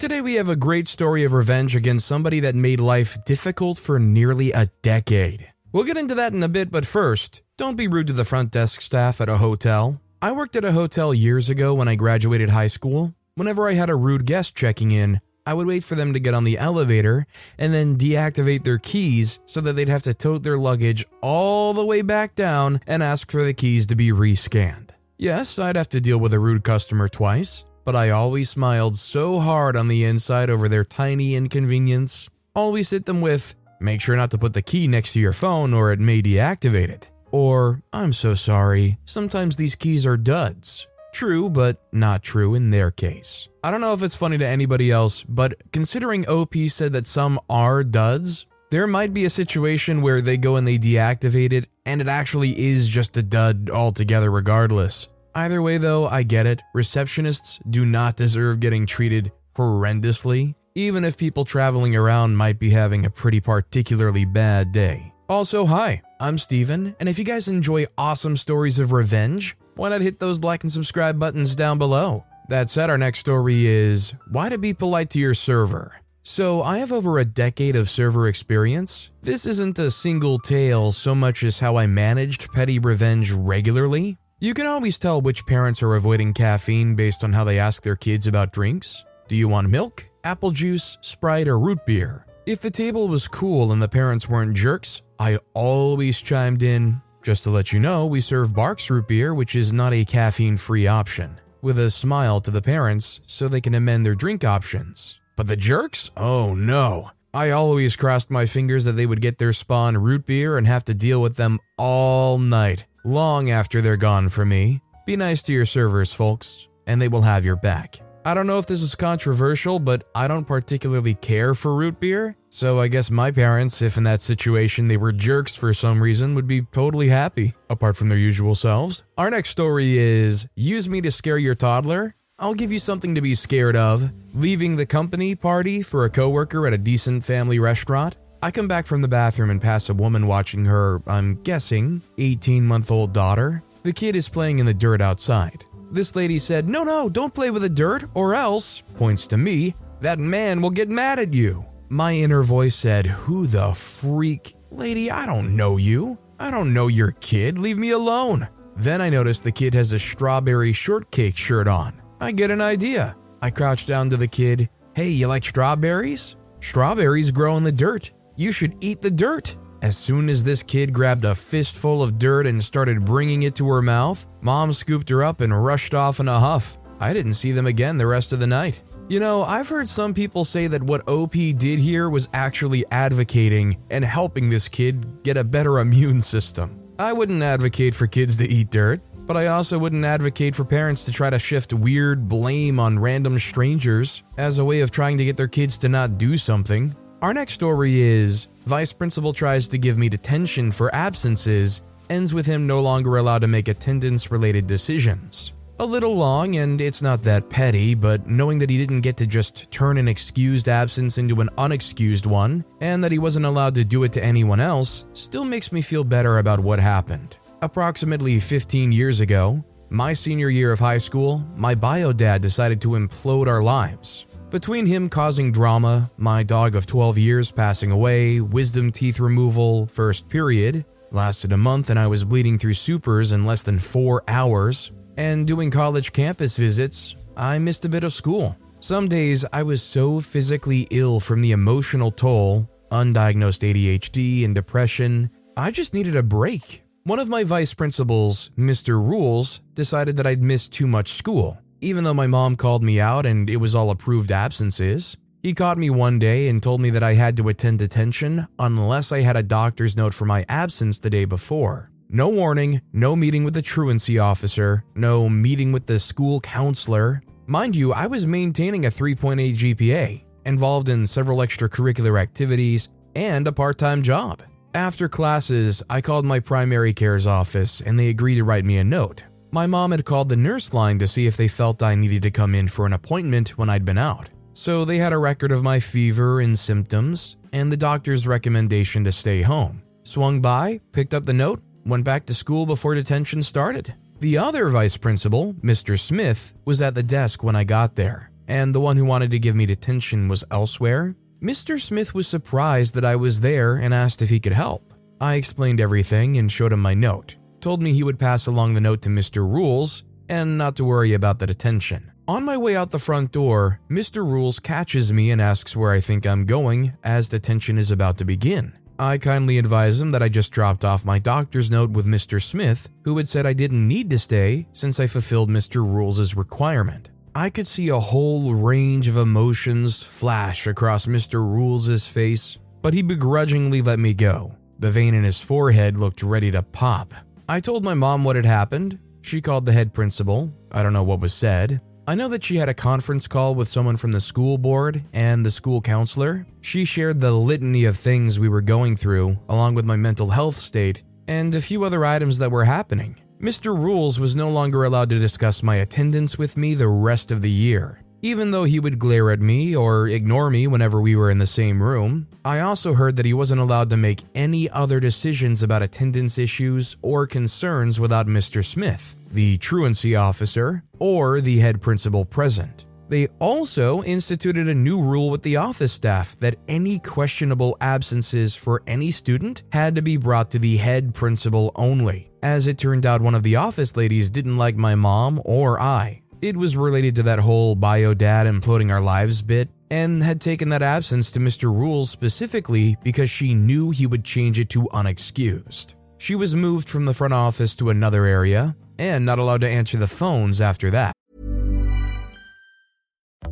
Today we have a great story of revenge against somebody that made life difficult for nearly a decade. We'll get into that in a bit, but first, don't be rude to the front desk staff at a hotel. I worked at a hotel years ago when I graduated high school. Whenever I had a rude guest checking in, I would wait for them to get on the elevator and then deactivate their keys so that they'd have to tote their luggage all the way back down and ask for the keys to be rescanned. Yes, I'd have to deal with a rude customer twice, but I always smiled so hard on the inside over their tiny inconvenience. Always hit them with, make sure not to put the key next to your phone or it may deactivate it. Or, I'm so sorry, sometimes these keys are duds. True, but not true in their case. I don't know if it's funny to anybody else, but considering OP said that some are duds, there might be a situation where they go and they deactivate it and it actually is just a dud altogether, regardless. Either way, though, I get it. Receptionists do not deserve getting treated horrendously, even if people traveling around might be having a pretty particularly bad day. Also, hi, I'm Steven, and if you guys enjoy awesome stories of revenge, why not hit those like and subscribe buttons down below? That said, our next story is Why to Be Polite to Your Server. So, I have over a decade of server experience. This isn't a single tale so much as how I managed petty revenge regularly. You can always tell which parents are avoiding caffeine based on how they ask their kids about drinks. Do you want milk, apple juice, Sprite, or root beer? If the table was cool and the parents weren't jerks, I always chimed in, just to let you know, we serve Barq's root beer, which is not a caffeine free option, with a smile to the parents so they can amend their drink options. But the jerks? Oh no. I always crossed my fingers that they would get their spawn root beer and have to deal with them all night long after they're gone from me. Be nice to your servers, folks, and they will have your back. I don't know if this is controversial, but I don't particularly care for root beer, so I guess my parents, if in that situation they were jerks for some reason, would be totally happy, apart from their usual selves. Our next story is Use Me to Scare Your Toddler. I'll give you something to be scared of. Leaving the company party for a coworker at a decent family restaurant. I come back from the bathroom and pass a woman watching her, I'm guessing, 18 month old daughter. The kid is playing in the dirt outside. This lady said, No, no, don't play with the dirt, or else, points to me, that man will get mad at you. My inner voice said, Who the freak? Lady, I don't know you. I don't know your kid. Leave me alone. Then I notice the kid has a strawberry shortcake shirt on. I get an idea. I crouch down to the kid. Hey, you like strawberries? Strawberries grow in the dirt. You should eat the dirt. As soon as this kid grabbed a fistful of dirt and started bringing it to her mouth, mom scooped her up and rushed off in a huff. I didn't see them again the rest of the night. You know, I've heard some people say that what OP did here was actually advocating and helping this kid get a better immune system. I wouldn't advocate for kids to eat dirt, but I also wouldn't advocate for parents to try to shift weird blame on random strangers as a way of trying to get their kids to not do something. Our next story is Vice Principal tries to give me detention for absences, ends with him no longer allowed to make attendance related decisions. A little long, and it's not that petty, but knowing that he didn't get to just turn an excused absence into an unexcused one, and that he wasn't allowed to do it to anyone else, still makes me feel better about what happened. Approximately 15 years ago, my senior year of high school, my bio dad decided to implode our lives. Between him causing drama, my dog of 12 years passing away, wisdom teeth removal, first period, lasted a month and I was bleeding through supers in less than four hours, and doing college campus visits, I missed a bit of school. Some days I was so physically ill from the emotional toll, undiagnosed ADHD, and depression, I just needed a break. One of my vice principals, Mr. Rules, decided that I'd missed too much school. Even though my mom called me out and it was all approved absences, he caught me one day and told me that I had to attend detention unless I had a doctor's note for my absence the day before. No warning, no meeting with the truancy officer, no meeting with the school counselor. Mind you, I was maintaining a 3.8 GPA, involved in several extracurricular activities, and a part time job. After classes, I called my primary care's office and they agreed to write me a note. My mom had called the nurse line to see if they felt I needed to come in for an appointment when I'd been out. So they had a record of my fever and symptoms and the doctor's recommendation to stay home. Swung by, picked up the note, went back to school before detention started. The other vice principal, Mr. Smith, was at the desk when I got there, and the one who wanted to give me detention was elsewhere. Mr. Smith was surprised that I was there and asked if he could help. I explained everything and showed him my note, told me he would pass along the note to Mr. Rules and not to worry about the detention. On my way out the front door, Mr. Rules catches me and asks where I think I'm going as detention is about to begin. I kindly advise him that I just dropped off my doctor's note with Mr. Smith, who had said I didn't need to stay since I fulfilled Mr. Rules' requirement. I could see a whole range of emotions flash across Mr. Rules' face, but he begrudgingly let me go. The vein in his forehead looked ready to pop. I told my mom what had happened. She called the head principal. I don't know what was said. I know that she had a conference call with someone from the school board and the school counselor. She shared the litany of things we were going through, along with my mental health state, and a few other items that were happening. Mr. Rules was no longer allowed to discuss my attendance with me the rest of the year. Even though he would glare at me or ignore me whenever we were in the same room, I also heard that he wasn't allowed to make any other decisions about attendance issues or concerns without Mr. Smith the truancy officer, or the head principal present. They also instituted a new rule with the office staff that any questionable absences for any student had to be brought to the head principal only. As it turned out, one of the office ladies didn't like my mom or I. It was related to that whole bio dad imploding our lives bit, and had taken that absence to Mr. Rules specifically because she knew he would change it to unexcused. She was moved from the front office to another area, and not allowed to answer the phones after that.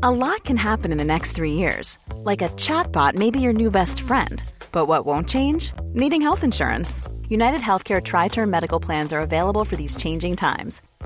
A lot can happen in the next three years. Like a chatbot may be your new best friend. But what won't change? Needing health insurance. United Healthcare Tri Term Medical Plans are available for these changing times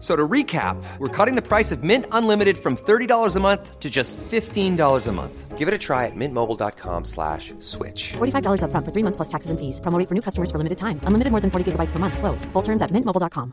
So to recap, we're cutting the price of Mint Unlimited from $30 a month to just $15 a month. Give it a try at mintmobile.com slash switch. $45 up front for three months plus taxes and fees. Promoting for new customers for limited time. Unlimited more than 40 gigabytes per month. Slows. Full terms at mintmobile.com.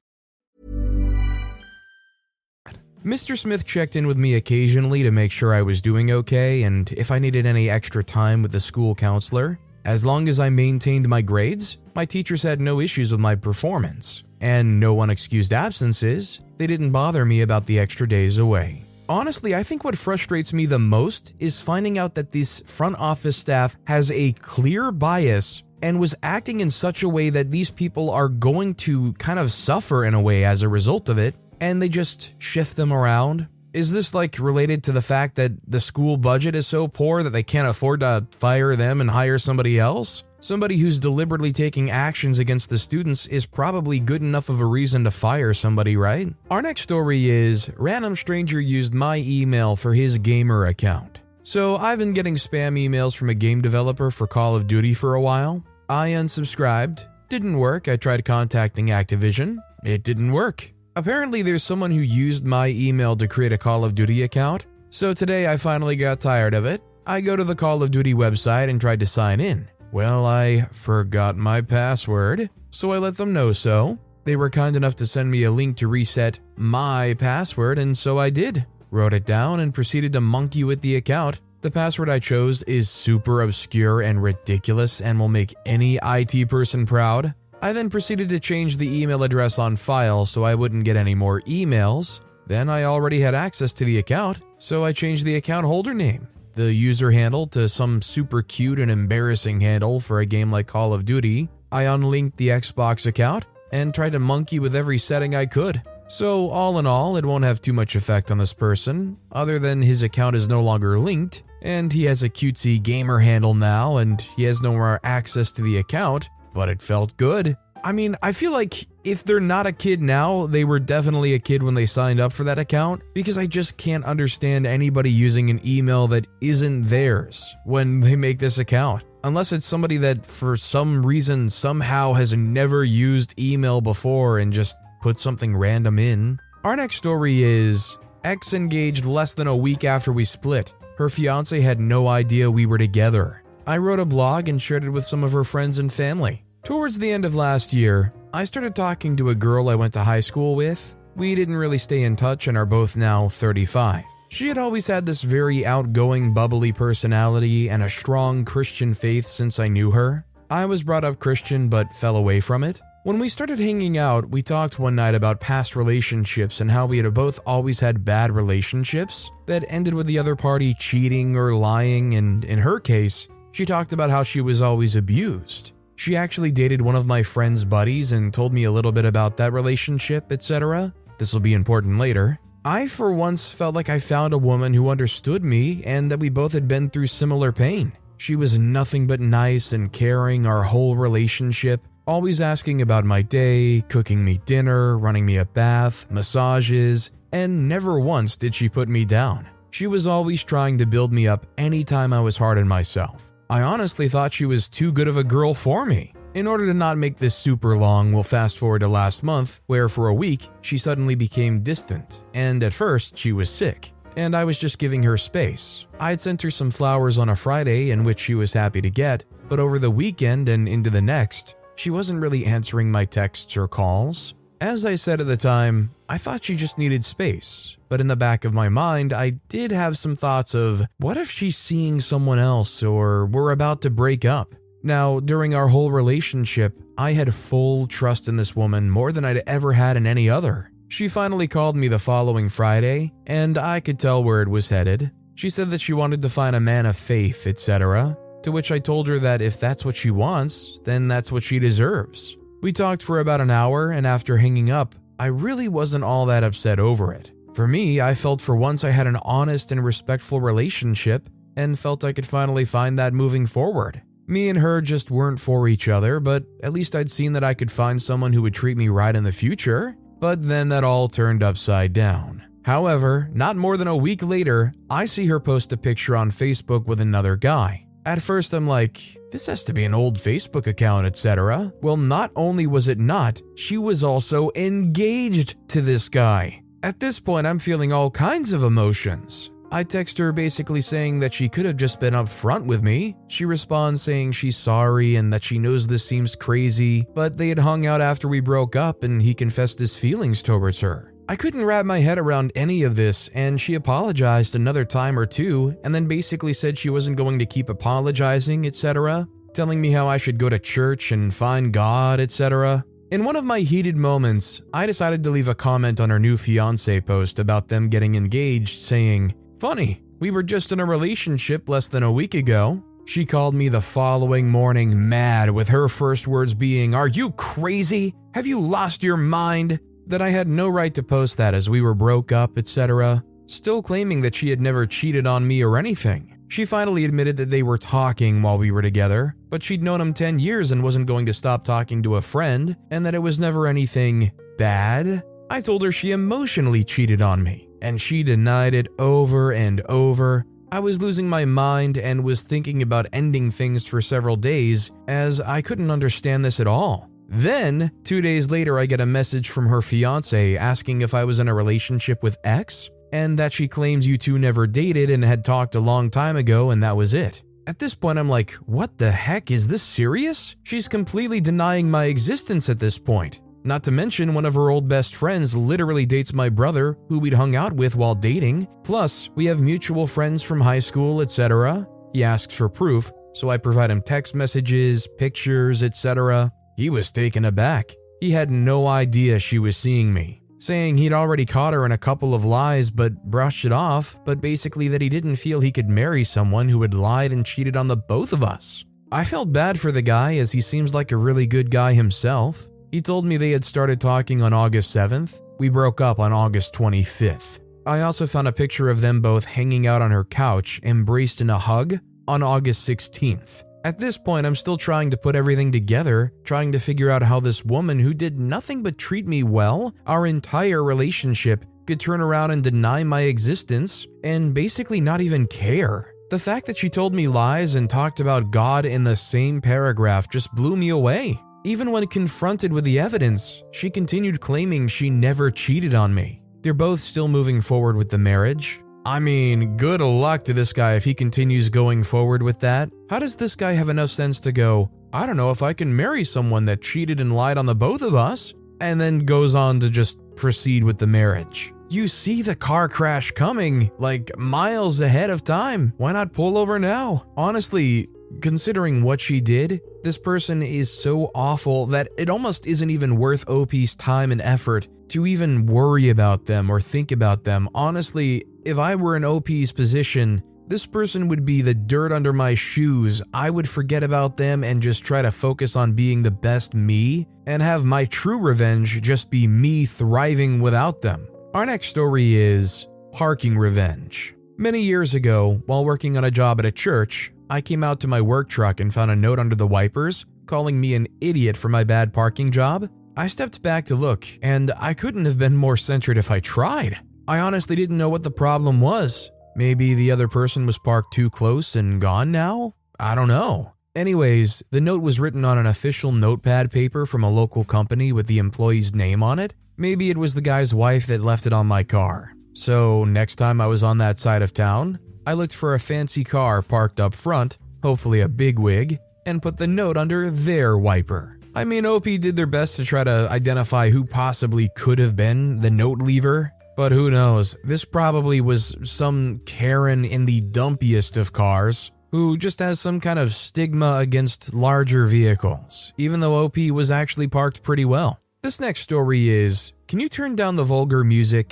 Mr. Smith checked in with me occasionally to make sure I was doing okay and if I needed any extra time with the school counselor. As long as I maintained my grades, my teachers had no issues with my performance and no unexcused absences, they didn't bother me about the extra days away. Honestly, I think what frustrates me the most is finding out that this front office staff has a clear bias and was acting in such a way that these people are going to kind of suffer in a way as a result of it, and they just shift them around. Is this like related to the fact that the school budget is so poor that they can't afford to fire them and hire somebody else? Somebody who's deliberately taking actions against the students is probably good enough of a reason to fire somebody, right? Our next story is Random Stranger used my email for his gamer account. So, I've been getting spam emails from a game developer for Call of Duty for a while. I unsubscribed. Didn't work. I tried contacting Activision. It didn't work. Apparently, there's someone who used my email to create a Call of Duty account. So, today I finally got tired of it. I go to the Call of Duty website and tried to sign in. Well, I forgot my password, so I let them know so. They were kind enough to send me a link to reset my password, and so I did. Wrote it down and proceeded to monkey with the account. The password I chose is super obscure and ridiculous and will make any IT person proud. I then proceeded to change the email address on file so I wouldn't get any more emails. Then I already had access to the account, so I changed the account holder name the user handle to some super cute and embarrassing handle for a game like Call of Duty. I unlinked the Xbox account, and tried to monkey with every setting I could. So, all in all, it won't have too much effect on this person, other than his account is no longer linked, and he has a cutesy gamer handle now, and he has no more access to the account, but it felt good. I mean, I feel like if they're not a kid now, they were definitely a kid when they signed up for that account because I just can't understand anybody using an email that isn't theirs when they make this account. Unless it's somebody that for some reason somehow has never used email before and just put something random in. Our next story is Ex engaged less than a week after we split. Her fiance had no idea we were together. I wrote a blog and shared it with some of her friends and family. Towards the end of last year, I started talking to a girl I went to high school with. We didn't really stay in touch and are both now 35. She had always had this very outgoing, bubbly personality and a strong Christian faith since I knew her. I was brought up Christian but fell away from it. When we started hanging out, we talked one night about past relationships and how we had both always had bad relationships that ended with the other party cheating or lying, and in her case, she talked about how she was always abused. She actually dated one of my friend's buddies and told me a little bit about that relationship, etc. This will be important later. I, for once, felt like I found a woman who understood me and that we both had been through similar pain. She was nothing but nice and caring our whole relationship, always asking about my day, cooking me dinner, running me a bath, massages, and never once did she put me down. She was always trying to build me up anytime I was hard on myself. I honestly thought she was too good of a girl for me. In order to not make this super long, we'll fast forward to last month, where for a week she suddenly became distant, and at first she was sick, and I was just giving her space. I'd sent her some flowers on a Friday, in which she was happy to get, but over the weekend and into the next, she wasn't really answering my texts or calls. As I said at the time, I thought she just needed space, but in the back of my mind, I did have some thoughts of what if she's seeing someone else or we're about to break up? Now, during our whole relationship, I had full trust in this woman more than I'd ever had in any other. She finally called me the following Friday, and I could tell where it was headed. She said that she wanted to find a man of faith, etc. To which I told her that if that's what she wants, then that's what she deserves. We talked for about an hour, and after hanging up, I really wasn't all that upset over it. For me, I felt for once I had an honest and respectful relationship and felt I could finally find that moving forward. Me and her just weren't for each other, but at least I'd seen that I could find someone who would treat me right in the future. But then that all turned upside down. However, not more than a week later, I see her post a picture on Facebook with another guy. At first, I'm like, this has to be an old Facebook account, etc. Well, not only was it not, she was also engaged to this guy. At this point, I'm feeling all kinds of emotions. I text her basically saying that she could have just been upfront with me. She responds saying she's sorry and that she knows this seems crazy, but they had hung out after we broke up and he confessed his feelings towards her. I couldn't wrap my head around any of this, and she apologized another time or two, and then basically said she wasn't going to keep apologizing, etc., telling me how I should go to church and find God, etc. In one of my heated moments, I decided to leave a comment on her new fiance post about them getting engaged, saying, Funny, we were just in a relationship less than a week ago. She called me the following morning mad, with her first words being, Are you crazy? Have you lost your mind? that I had no right to post that as we were broke up, etc., still claiming that she had never cheated on me or anything. She finally admitted that they were talking while we were together, but she'd known him 10 years and wasn't going to stop talking to a friend, and that it was never anything bad. I told her she emotionally cheated on me, and she denied it over and over. I was losing my mind and was thinking about ending things for several days, as I couldn't understand this at all. Then, two days later, I get a message from her fiance asking if I was in a relationship with X, and that she claims you two never dated and had talked a long time ago, and that was it. At this point, I'm like, what the heck? Is this serious? She's completely denying my existence at this point. Not to mention, one of her old best friends literally dates my brother, who we'd hung out with while dating. Plus, we have mutual friends from high school, etc. He asks for proof, so I provide him text messages, pictures, etc. He was taken aback. He had no idea she was seeing me, saying he'd already caught her in a couple of lies but brushed it off, but basically that he didn't feel he could marry someone who had lied and cheated on the both of us. I felt bad for the guy as he seems like a really good guy himself. He told me they had started talking on August 7th. We broke up on August 25th. I also found a picture of them both hanging out on her couch, embraced in a hug, on August 16th. At this point, I'm still trying to put everything together, trying to figure out how this woman who did nothing but treat me well our entire relationship could turn around and deny my existence and basically not even care. The fact that she told me lies and talked about God in the same paragraph just blew me away. Even when confronted with the evidence, she continued claiming she never cheated on me. They're both still moving forward with the marriage. I mean, good luck to this guy if he continues going forward with that. How does this guy have enough sense to go, I don't know if I can marry someone that cheated and lied on the both of us, and then goes on to just proceed with the marriage? You see the car crash coming, like miles ahead of time. Why not pull over now? Honestly, considering what she did, this person is so awful that it almost isn't even worth OP's time and effort to even worry about them or think about them. Honestly, if I were in OP's position, this person would be the dirt under my shoes. I would forget about them and just try to focus on being the best me and have my true revenge just be me thriving without them. Our next story is parking revenge. Many years ago, while working on a job at a church, I came out to my work truck and found a note under the wipers calling me an idiot for my bad parking job. I stepped back to look, and I couldn't have been more centered if I tried. I honestly didn't know what the problem was. Maybe the other person was parked too close and gone now? I don't know. Anyways, the note was written on an official notepad paper from a local company with the employee's name on it. Maybe it was the guy's wife that left it on my car. So, next time I was on that side of town, I looked for a fancy car parked up front, hopefully a big wig, and put the note under their wiper. I mean, OP did their best to try to identify who possibly could have been the note leaver, but who knows? This probably was some Karen in the dumpiest of cars who just has some kind of stigma against larger vehicles, even though OP was actually parked pretty well. This next story is Can you turn down the vulgar music?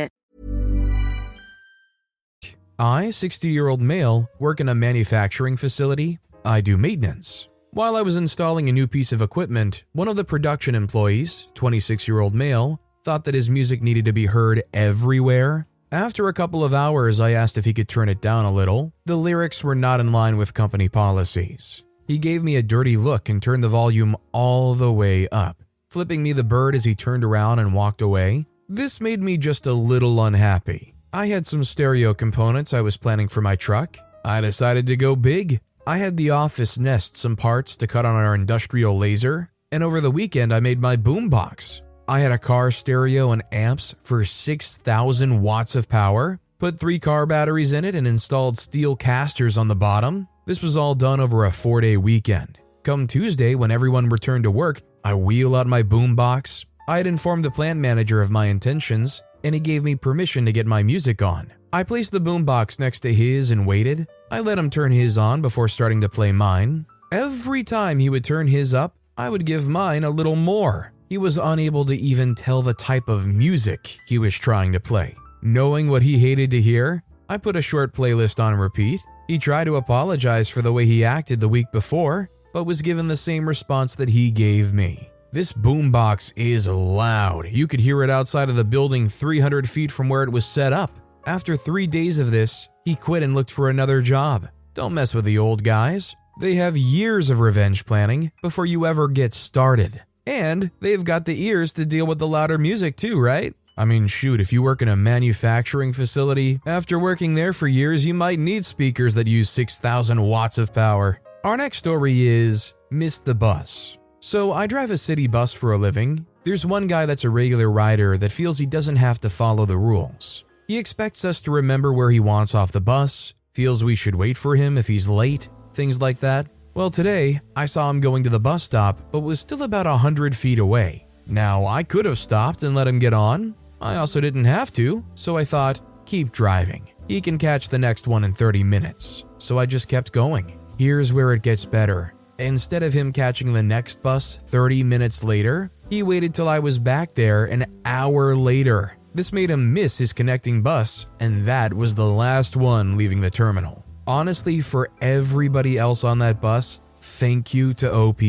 I, 60 year old male, work in a manufacturing facility. I do maintenance. While I was installing a new piece of equipment, one of the production employees, 26 year old male, thought that his music needed to be heard everywhere. After a couple of hours, I asked if he could turn it down a little. The lyrics were not in line with company policies. He gave me a dirty look and turned the volume all the way up, flipping me the bird as he turned around and walked away. This made me just a little unhappy. I had some stereo components I was planning for my truck. I decided to go big. I had the office nest some parts to cut on our industrial laser, and over the weekend I made my boombox. I had a car stereo and amps for 6,000 watts of power, put three car batteries in it, and installed steel casters on the bottom. This was all done over a four day weekend. Come Tuesday, when everyone returned to work, I wheel out my boombox. I had informed the plant manager of my intentions, and he gave me permission to get my music on. I placed the boombox next to his and waited. I let him turn his on before starting to play mine. Every time he would turn his up, I would give mine a little more. He was unable to even tell the type of music he was trying to play. Knowing what he hated to hear, I put a short playlist on repeat. He tried to apologize for the way he acted the week before, but was given the same response that he gave me. This boombox is loud. You could hear it outside of the building 300 feet from where it was set up. After three days of this, he quit and looked for another job. Don't mess with the old guys. They have years of revenge planning before you ever get started. And they've got the ears to deal with the louder music too, right? I mean, shoot, if you work in a manufacturing facility, after working there for years, you might need speakers that use 6,000 watts of power. Our next story is Miss the Bus. So, I drive a city bus for a living. There's one guy that's a regular rider that feels he doesn't have to follow the rules. He expects us to remember where he wants off the bus, feels we should wait for him if he's late, things like that. Well, today, I saw him going to the bus stop, but was still about a hundred feet away. Now, I could have stopped and let him get on. I also didn't have to, so I thought, keep driving. He can catch the next one in 30 minutes. So I just kept going. Here's where it gets better. Instead of him catching the next bus 30 minutes later, he waited till I was back there an hour later. This made him miss his connecting bus, and that was the last one leaving the terminal. Honestly, for everybody else on that bus, thank you to OP.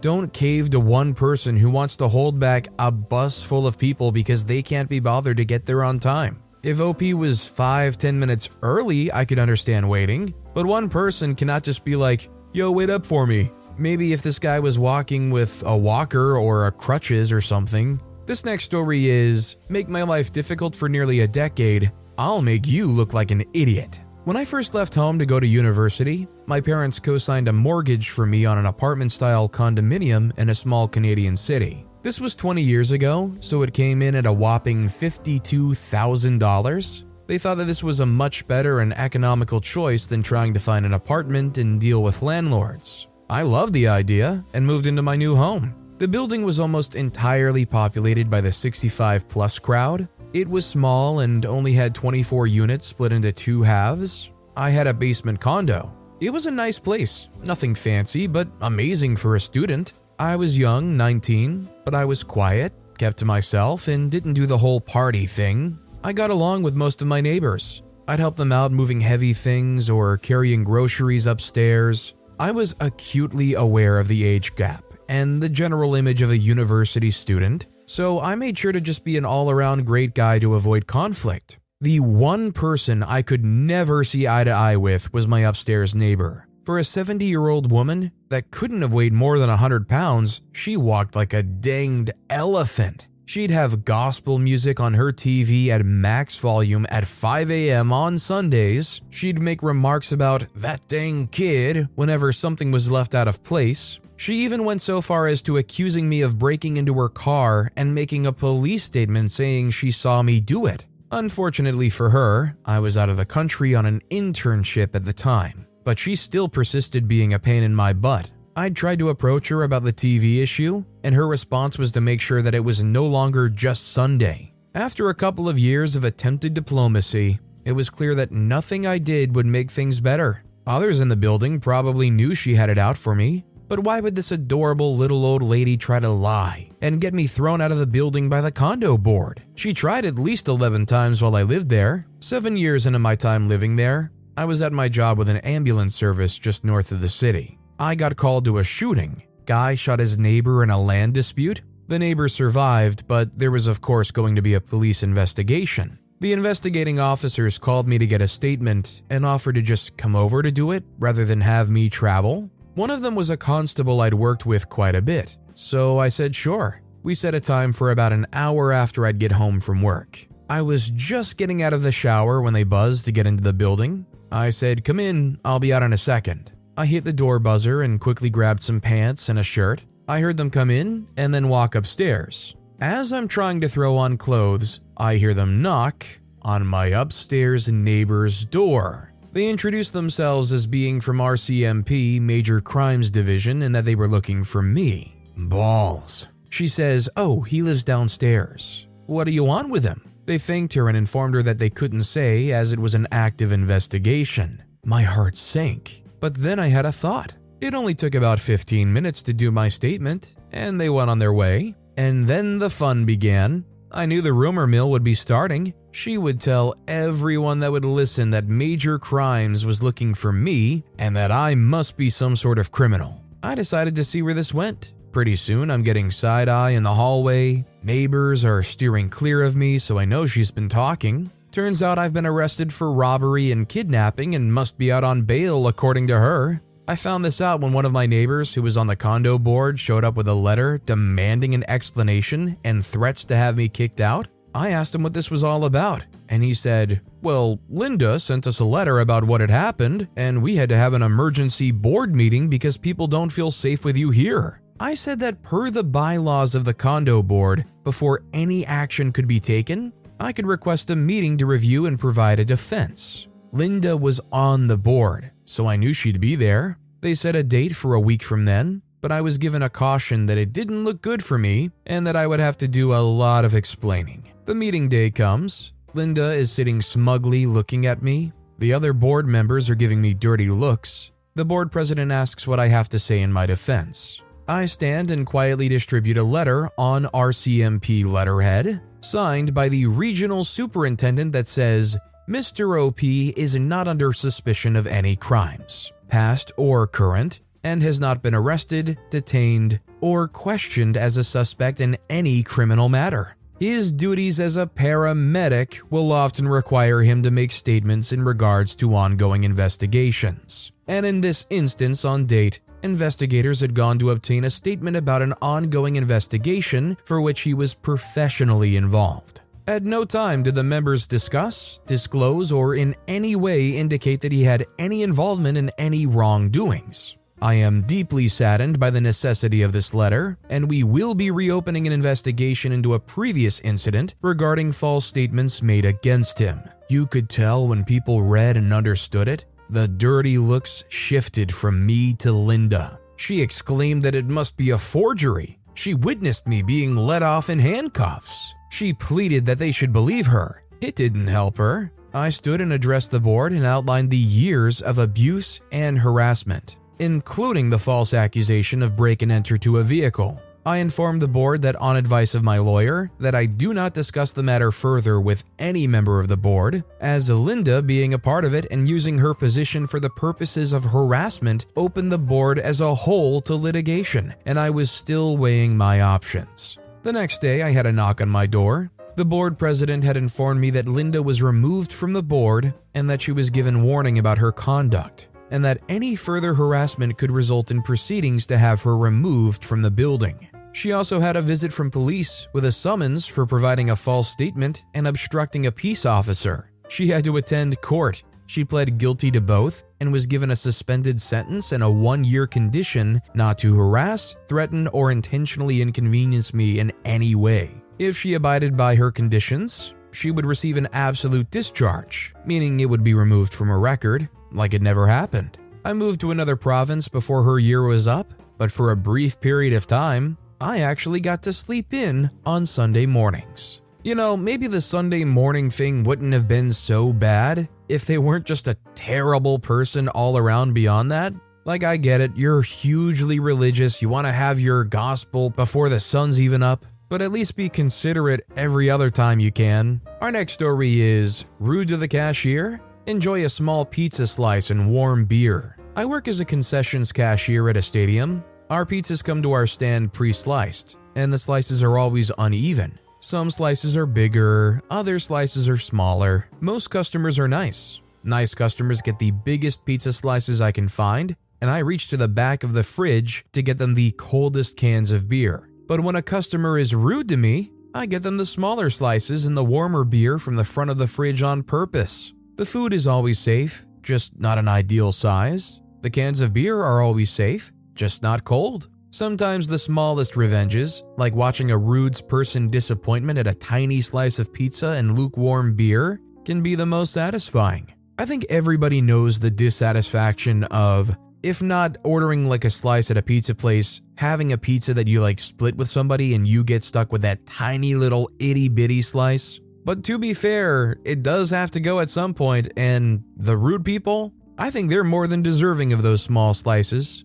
Don't cave to one person who wants to hold back a bus full of people because they can't be bothered to get there on time. If OP was 5 10 minutes early, I could understand waiting, but one person cannot just be like, yo, wait up for me. Maybe if this guy was walking with a walker or a crutches or something. This next story is Make my life difficult for nearly a decade. I'll make you look like an idiot. When I first left home to go to university, my parents co signed a mortgage for me on an apartment style condominium in a small Canadian city. This was 20 years ago, so it came in at a whopping $52,000. They thought that this was a much better and economical choice than trying to find an apartment and deal with landlords. I loved the idea and moved into my new home. The building was almost entirely populated by the 65 plus crowd. It was small and only had 24 units split into two halves. I had a basement condo. It was a nice place, nothing fancy, but amazing for a student. I was young, 19, but I was quiet, kept to myself, and didn't do the whole party thing. I got along with most of my neighbors. I'd help them out moving heavy things or carrying groceries upstairs. I was acutely aware of the age gap and the general image of a university student, so I made sure to just be an all around great guy to avoid conflict. The one person I could never see eye to eye with was my upstairs neighbor. For a 70 year old woman that couldn't have weighed more than 100 pounds, she walked like a danged elephant. She'd have gospel music on her TV at max volume at 5 a.m. on Sundays. She'd make remarks about that dang kid whenever something was left out of place. She even went so far as to accusing me of breaking into her car and making a police statement saying she saw me do it. Unfortunately for her, I was out of the country on an internship at the time, but she still persisted being a pain in my butt. I'd tried to approach her about the TV issue, and her response was to make sure that it was no longer just Sunday. After a couple of years of attempted diplomacy, it was clear that nothing I did would make things better. Others in the building probably knew she had it out for me, but why would this adorable little old lady try to lie and get me thrown out of the building by the condo board? She tried at least 11 times while I lived there. Seven years into my time living there, I was at my job with an ambulance service just north of the city. I got called to a shooting. Guy shot his neighbor in a land dispute. The neighbor survived, but there was, of course, going to be a police investigation. The investigating officers called me to get a statement and offered to just come over to do it rather than have me travel. One of them was a constable I'd worked with quite a bit, so I said sure. We set a time for about an hour after I'd get home from work. I was just getting out of the shower when they buzzed to get into the building. I said, Come in, I'll be out in a second. I hit the door buzzer and quickly grabbed some pants and a shirt. I heard them come in and then walk upstairs. As I'm trying to throw on clothes, I hear them knock on my upstairs neighbor's door. They introduced themselves as being from RCMP Major Crimes Division and that they were looking for me. Balls. She says, Oh, he lives downstairs. What do you want with him? They thanked her and informed her that they couldn't say as it was an active investigation. My heart sank. But then I had a thought. It only took about 15 minutes to do my statement, and they went on their way. And then the fun began. I knew the rumor mill would be starting. She would tell everyone that would listen that Major Crimes was looking for me and that I must be some sort of criminal. I decided to see where this went. Pretty soon, I'm getting side eye in the hallway. Neighbors are steering clear of me, so I know she's been talking. Turns out I've been arrested for robbery and kidnapping and must be out on bail, according to her. I found this out when one of my neighbors, who was on the condo board, showed up with a letter demanding an explanation and threats to have me kicked out. I asked him what this was all about, and he said, Well, Linda sent us a letter about what had happened, and we had to have an emergency board meeting because people don't feel safe with you here. I said that per the bylaws of the condo board, before any action could be taken, I could request a meeting to review and provide a defense. Linda was on the board, so I knew she'd be there. They set a date for a week from then, but I was given a caution that it didn't look good for me and that I would have to do a lot of explaining. The meeting day comes. Linda is sitting smugly looking at me. The other board members are giving me dirty looks. The board president asks what I have to say in my defense. I stand and quietly distribute a letter on RCMP letterhead, signed by the regional superintendent that says, Mr. OP is not under suspicion of any crimes, past or current, and has not been arrested, detained, or questioned as a suspect in any criminal matter. His duties as a paramedic will often require him to make statements in regards to ongoing investigations. And in this instance, on date, investigators had gone to obtain a statement about an ongoing investigation for which he was professionally involved. At no time did the members discuss, disclose, or in any way indicate that he had any involvement in any wrongdoings. I am deeply saddened by the necessity of this letter, and we will be reopening an investigation into a previous incident regarding false statements made against him. You could tell when people read and understood it, the dirty looks shifted from me to Linda. She exclaimed that it must be a forgery. She witnessed me being let off in handcuffs. She pleaded that they should believe her. It didn't help her. I stood and addressed the board and outlined the years of abuse and harassment including the false accusation of break and enter to a vehicle. I informed the board that on advice of my lawyer that I do not discuss the matter further with any member of the board, as Linda being a part of it and using her position for the purposes of harassment opened the board as a whole to litigation, and I was still weighing my options. The next day I had a knock on my door. The board president had informed me that Linda was removed from the board and that she was given warning about her conduct and that any further harassment could result in proceedings to have her removed from the building. She also had a visit from police with a summons for providing a false statement and obstructing a peace officer. She had to attend court. She pled guilty to both and was given a suspended sentence and a one year condition not to harass, threaten, or intentionally inconvenience me in any way. If she abided by her conditions, she would receive an absolute discharge, meaning it would be removed from her record, like it never happened. I moved to another province before her year was up, but for a brief period of time, I actually got to sleep in on Sunday mornings. You know, maybe the Sunday morning thing wouldn't have been so bad if they weren't just a terrible person all around beyond that. Like, I get it, you're hugely religious, you want to have your gospel before the sun's even up, but at least be considerate every other time you can. Our next story is Rude to the Cashier Enjoy a small pizza slice and warm beer. I work as a concessions cashier at a stadium. Our pizzas come to our stand pre sliced, and the slices are always uneven. Some slices are bigger, other slices are smaller. Most customers are nice. Nice customers get the biggest pizza slices I can find, and I reach to the back of the fridge to get them the coldest cans of beer. But when a customer is rude to me, I get them the smaller slices and the warmer beer from the front of the fridge on purpose. The food is always safe, just not an ideal size. The cans of beer are always safe, just not cold. Sometimes the smallest revenges, like watching a rude person disappointment at a tiny slice of pizza and lukewarm beer, can be the most satisfying. I think everybody knows the dissatisfaction of, if not ordering like a slice at a pizza place, having a pizza that you like split with somebody and you get stuck with that tiny little itty bitty slice. But to be fair, it does have to go at some point, and the rude people, I think they're more than deserving of those small slices.